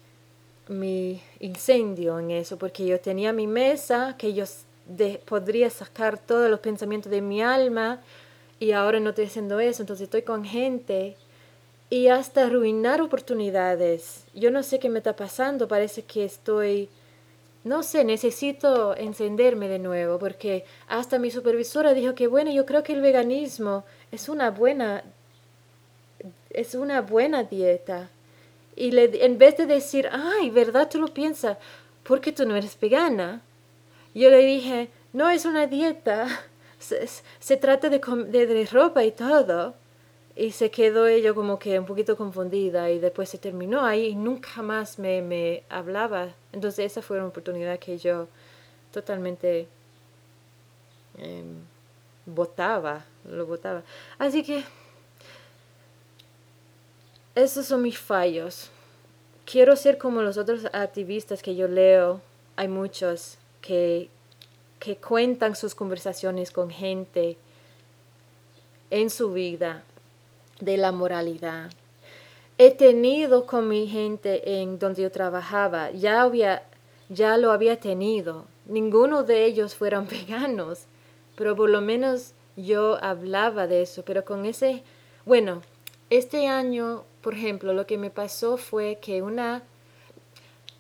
mi incendio en eso, porque yo tenía mi mesa, que yo podría sacar todos los pensamientos de mi alma, y ahora no estoy haciendo eso, entonces estoy con gente y hasta arruinar oportunidades. Yo no sé qué me está pasando, parece que estoy no sé, necesito encenderme de nuevo, porque hasta mi supervisora dijo que bueno, yo creo que el veganismo es una buena, es una buena dieta. Y le, en vez de decir, ay, ¿verdad tú lo piensas? ¿Por qué tú no eres vegana? Yo le dije, no es una dieta, se, se trata de, de, ropa y todo. Y se quedó ella como que un poquito confundida y después se terminó ahí y nunca más me, me hablaba. Entonces esa fue una oportunidad que yo totalmente eh, lo votaba. Así que esos son mis fallos. Quiero ser como los otros activistas que yo leo. Hay muchos que, que cuentan sus conversaciones con gente en su vida de la moralidad. He tenido con mi gente en donde yo trabajaba, ya, había, ya lo había tenido. Ninguno de ellos fueron veganos, pero por lo menos yo hablaba de eso. Pero con ese, bueno, este año, por ejemplo, lo que me pasó fue que una,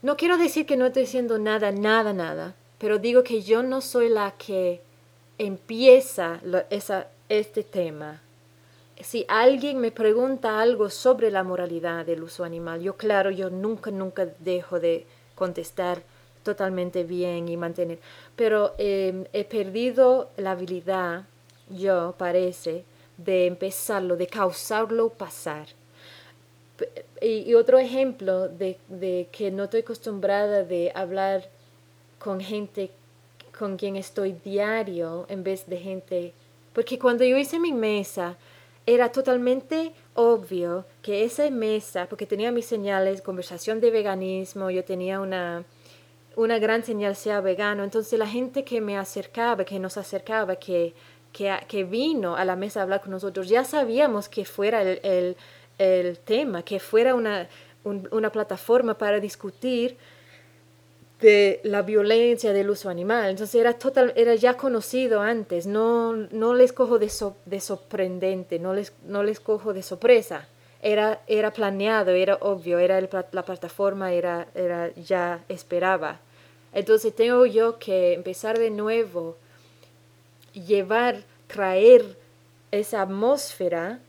no quiero decir que no estoy diciendo nada, nada, nada, pero digo que yo no soy la que empieza esa, este tema si alguien me pregunta algo sobre la moralidad del uso animal, yo claro, yo nunca, nunca dejo de contestar totalmente bien y mantener, pero em, he perdido la habilidad, yo parece, de empezarlo, de causarlo pasar. Y, otro ejemplo de, de, que no estoy acostumbrada de hablar con gente con quien estoy diario en vez de gente, porque cuando yo hice mi mesa, era totalmente obvio que esa mesa, porque tenía mis señales, conversación de veganismo, yo tenía una, una gran señal sea vegano, entonces la gente que me acercaba, que nos acercaba, que, que, que vino a la mesa a hablar con nosotros, ya sabíamos que fuera el, el, el tema, que fuera una, una plataforma para discutir de la violencia del uso animal. Entonces era, total, era ya conocido antes, no, no les cojo de, de sorprendente, no les, no les cojo de sorpresa. Era, era planeado, era obvio, era la plataforma, era, era ya esperaba. Entonces tengo yo que empezar de nuevo, llevar, traer esa atmósfera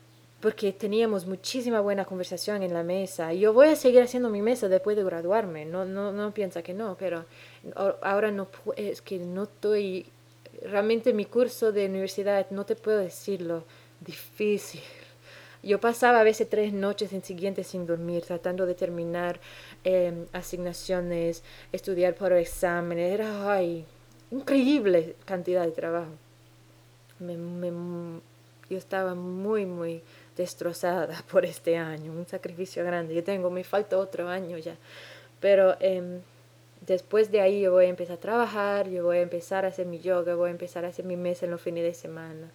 porque teníamos muchísima buena conversación en la mesa. Yo voy a seguir haciendo mi mesa después de graduarme, no, no, no piensa que no, pero ahora no es que no estoy, realmente mi curso de universidad, no te puedo decirlo, difícil. Yo pasaba a veces tres noches en siguiente sin dormir, tratando de terminar em, asignaciones, estudiar para exámenes. Era, ay, increíble cantidad de trabajo. Me, me, yo estaba muy, muy destrozada por este año, un sacrificio grande. Yo tengo, me falta otro año ya, pero em, después de ahí yo voy a empezar a trabajar, yo voy a empezar a hacer mi yoga, voy a empezar a hacer mi mesa en los fines de semana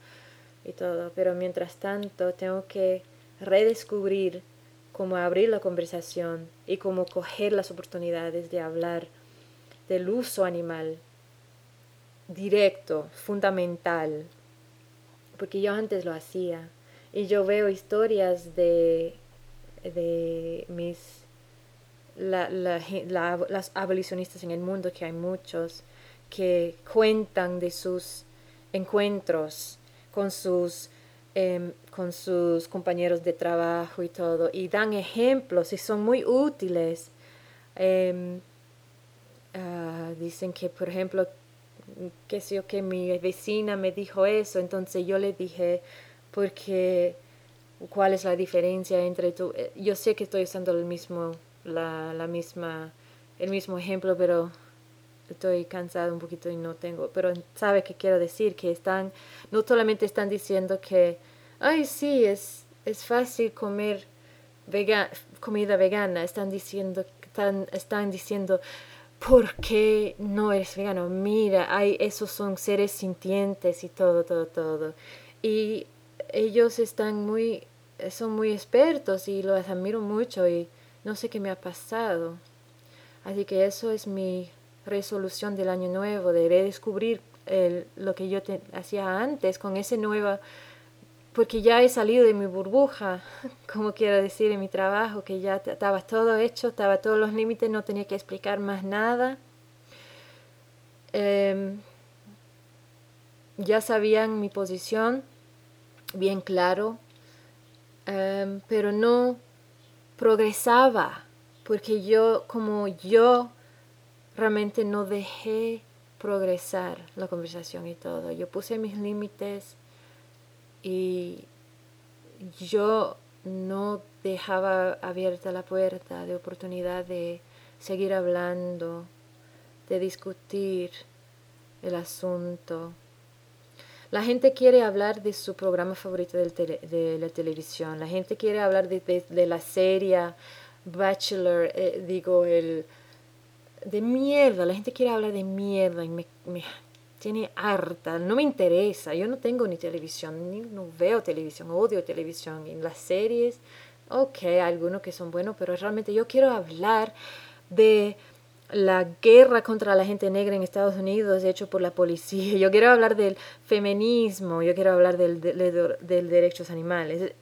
y todo, pero mientras tanto tengo que redescubrir cómo abrir la conversación y cómo coger las oportunidades de hablar del uso animal directo, fundamental, porque yo antes lo hacía, y yo veo historias de, de mis las abolicionistas en el mundo, que hay muchos, que cuentan de sus encuentros con sus, em, con sus compañeros de trabajo y todo, y dan ejemplos y son muy útiles. Em, ah, dicen que, por ejemplo, que sé yo, que mi vecina me dijo eso, entonces yo le dije, porque cuál es la diferencia entre tú. Eh, yo sé que estoy usando el mismo, la, la misma, el mismo ejemplo, pero estoy cansado un poquito y no tengo, pero sabe qué quiero decir, que están, no solamente están diciendo que, ay, sí, es, es fácil comer vega, comida vegana, están diciendo, están, están diciendo, ¿por qué no eres vegano? Mira, hay, esos son seres sintientes y todo, todo, todo. Y ellos están muy, son muy expertos y los admiro mucho y no sé qué me ha pasado. Así que eso es mi resolución del año nuevo, de redescubrir el, lo que yo hacía antes con ese nuevo, porque ya he salido de mi burbuja, como quiero decir, en mi trabajo, que ya estaba todo hecho, estaba todos los límites, no tenía que explicar más nada. Em, ya sabían mi posición, bien claro, em, pero no progresaba, porque yo, como yo realmente no dejé progresar la conversación y todo. Yo puse mis límites y yo no dejaba abierta la puerta de oportunidad de seguir hablando, de discutir el asunto. La gente quiere hablar de su programa favorito de la televisión, la gente quiere hablar de, la serie Bachelor, eh, digo, el, de mierda, la gente quiere hablar de mierda y me, tiene harta, no me interesa, yo no tengo ni televisión, ni no veo televisión, odio televisión, en las series, ok, algunos que son buenos, pero realmente yo quiero hablar de la guerra contra la gente negra en Estados Unidos hecho por la policía, yo quiero hablar del feminismo, yo quiero hablar del, del, del derechos animales,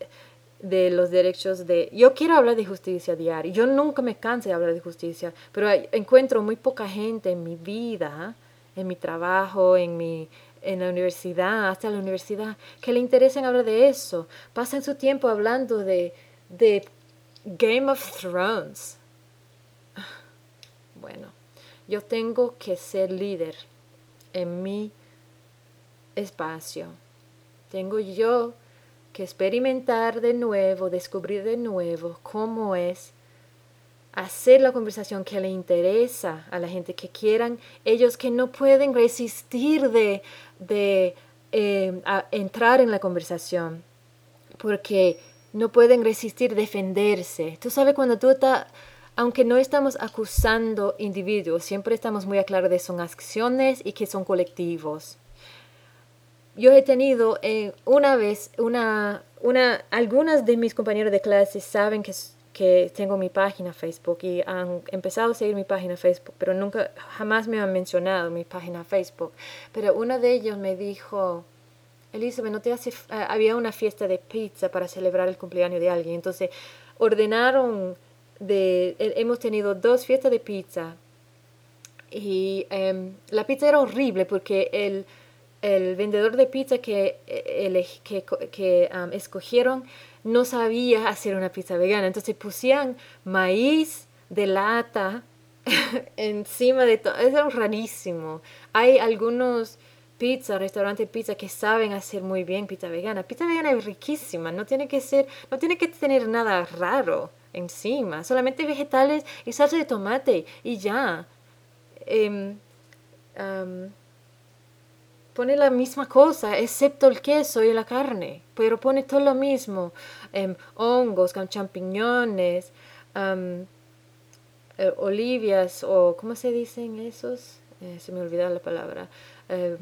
de los derechos de... Yo quiero hablar de justicia diaria, yo nunca me canso de hablar de justicia, pero encuentro muy poca gente en mi vida, en mi trabajo, en, mi, en la universidad, hasta la universidad, que le interesen hablar de eso. Pasan su tiempo hablando de, de Game of Thrones. Bueno, yo tengo que ser líder en mi espacio. Tengo yo que experimentar de nuevo, descubrir de nuevo cómo es hacer la conversación que le interesa a la gente, que quieran, ellos que no pueden resistir de, de eh, entrar en la conversación, porque no pueden resistir defenderse. Tú sabes cuando tú estás, aunque no estamos acusando individuos, siempre estamos muy a claro de son acciones y que son colectivos yo he tenido eh, una vez, una, una, algunas de mis compañeros de clase saben que, que tengo mi página Facebook y han empezado a seguir mi página Facebook, pero nunca, jamás me han mencionado mi página Facebook. Pero una de ellos me dijo, Elizabeth, ¿no te hace, había una fiesta de pizza para celebrar el cumpleaños de alguien? Entonces ordenaron, de, hemos tenido dos fiestas de pizza y em, la pizza era horrible porque el el vendedor de pizza que, eh, que, que um, escogieron no sabía hacer una pizza vegana. Entonces pusían maíz de lata encima de todo. Es rarísimo. Hay algunos pizza, restaurantes pizza que saben hacer muy bien pizza vegana. Pizza vegana es riquísima, no tiene que ser, no tiene que tener nada raro encima, solamente vegetales y salsa de tomate y ya. Em, pone la misma cosa, excepto el queso y la carne, pero pone todo lo mismo, em, hongos, champiñones, um, olivias o, ¿cómo se dicen esos? Eh, se me olvidó la palabra. Eh,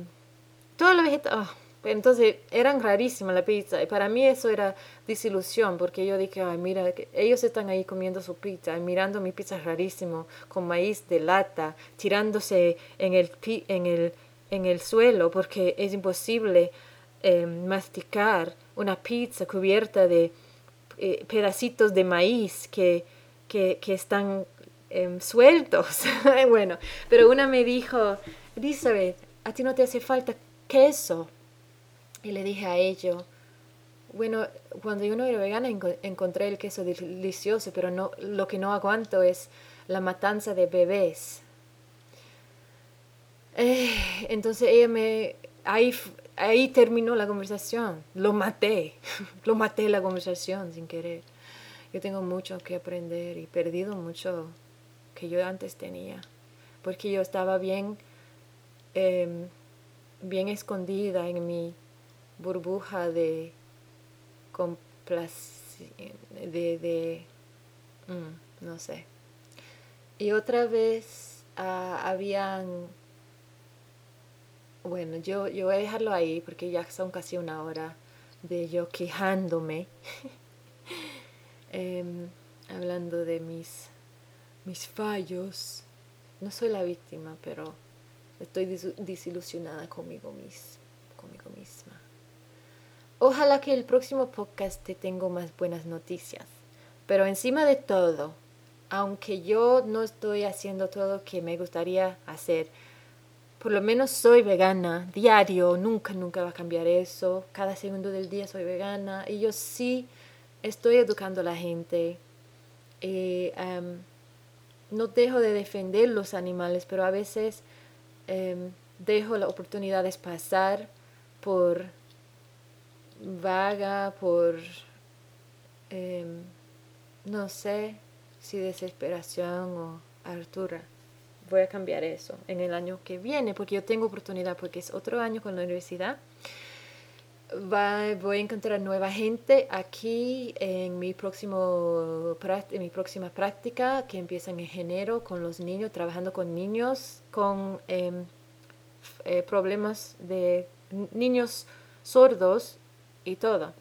todo lo vegetal. Entonces eran rarísimas la pizza y para mí eso era disilusión porque yo dije, ay, mira, ellos están ahí comiendo su pizza y mirando mi pizza rarísimo con maíz de lata, tirándose en el, en el en el suelo porque es imposible em, masticar una pizza cubierta de eh, pedacitos de maíz que, que, están em, sueltos. bueno, pero una me dijo, Elizabeth, a ti no te hace falta queso. Y le dije a ello, bueno, cuando yo no era vegana encontré el queso delicioso, pero no, lo que no aguanto es la matanza de bebés. Eh, entonces ella me, ahí ahí terminó la conversación. Lo maté. Lo maté la conversación sin querer. Yo tengo mucho que aprender y perdido mucho que yo antes tenía. Porque yo estaba bien, em, bien escondida en mi burbuja de de, de mm, no sé. Y otra vez ah, habían bueno, yo, yo voy a dejarlo ahí porque ya son casi una hora de yo quejándome, em, hablando de mis, mis fallos. No soy la víctima, pero estoy conmigo, mis, conmigo misma. Ojalá que el próximo podcast te tenga más buenas noticias. Pero encima de todo, aunque yo no estoy haciendo todo lo que me gustaría hacer, por lo menos soy vegana diario, nunca, nunca va a cambiar eso. Cada segundo del día soy vegana y yo sí estoy educando a la gente. Eh, no dejo de defender los animales, pero a veces em, dejo las oportunidades pasar por vaga, por, em, no sé si desesperación o altura voy a cambiar eso en el año que viene, porque yo tengo oportunidad, porque es otro año con la universidad. Va, voy a encontrar nueva gente aquí en mi, próximo, próxima práctica que empieza en enero con los niños, trabajando con niños con em, eh, problemas de niños sordos y todo.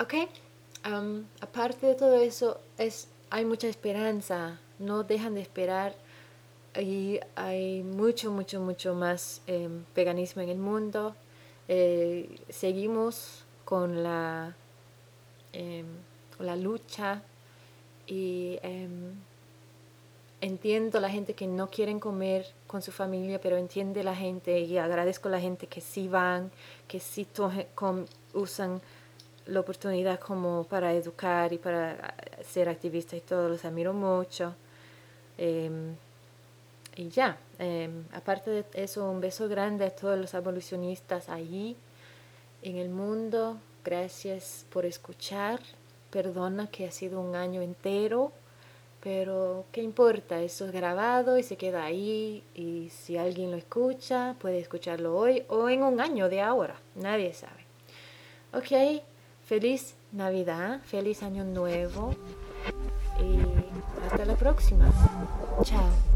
Ok, aparte de todo eso, es, hay mucha esperanza no dejan de esperar y hay mucho, mucho, mucho más em, veganismo en el mundo. Eh, seguimos con la, em, la lucha y em, entiendo la gente que no quieren comer con su familia, pero entiende la gente y agradezco a la gente que sí van, que sí usan la oportunidad como para educar y para ser activistas y todo, los admiro mucho. Em, y ya, em, aparte de eso, un beso grande a todos los abolicionistas allí en el mundo. Gracias por escuchar. Perdona que ha sido un año entero, pero ¿qué importa? Eso es grabado y se queda ahí. Y si alguien lo escucha, puede escucharlo hoy o en un año de ahora. Nadie sabe. Ok, feliz Navidad, feliz Año Nuevo. Y hasta la próxima. Chao.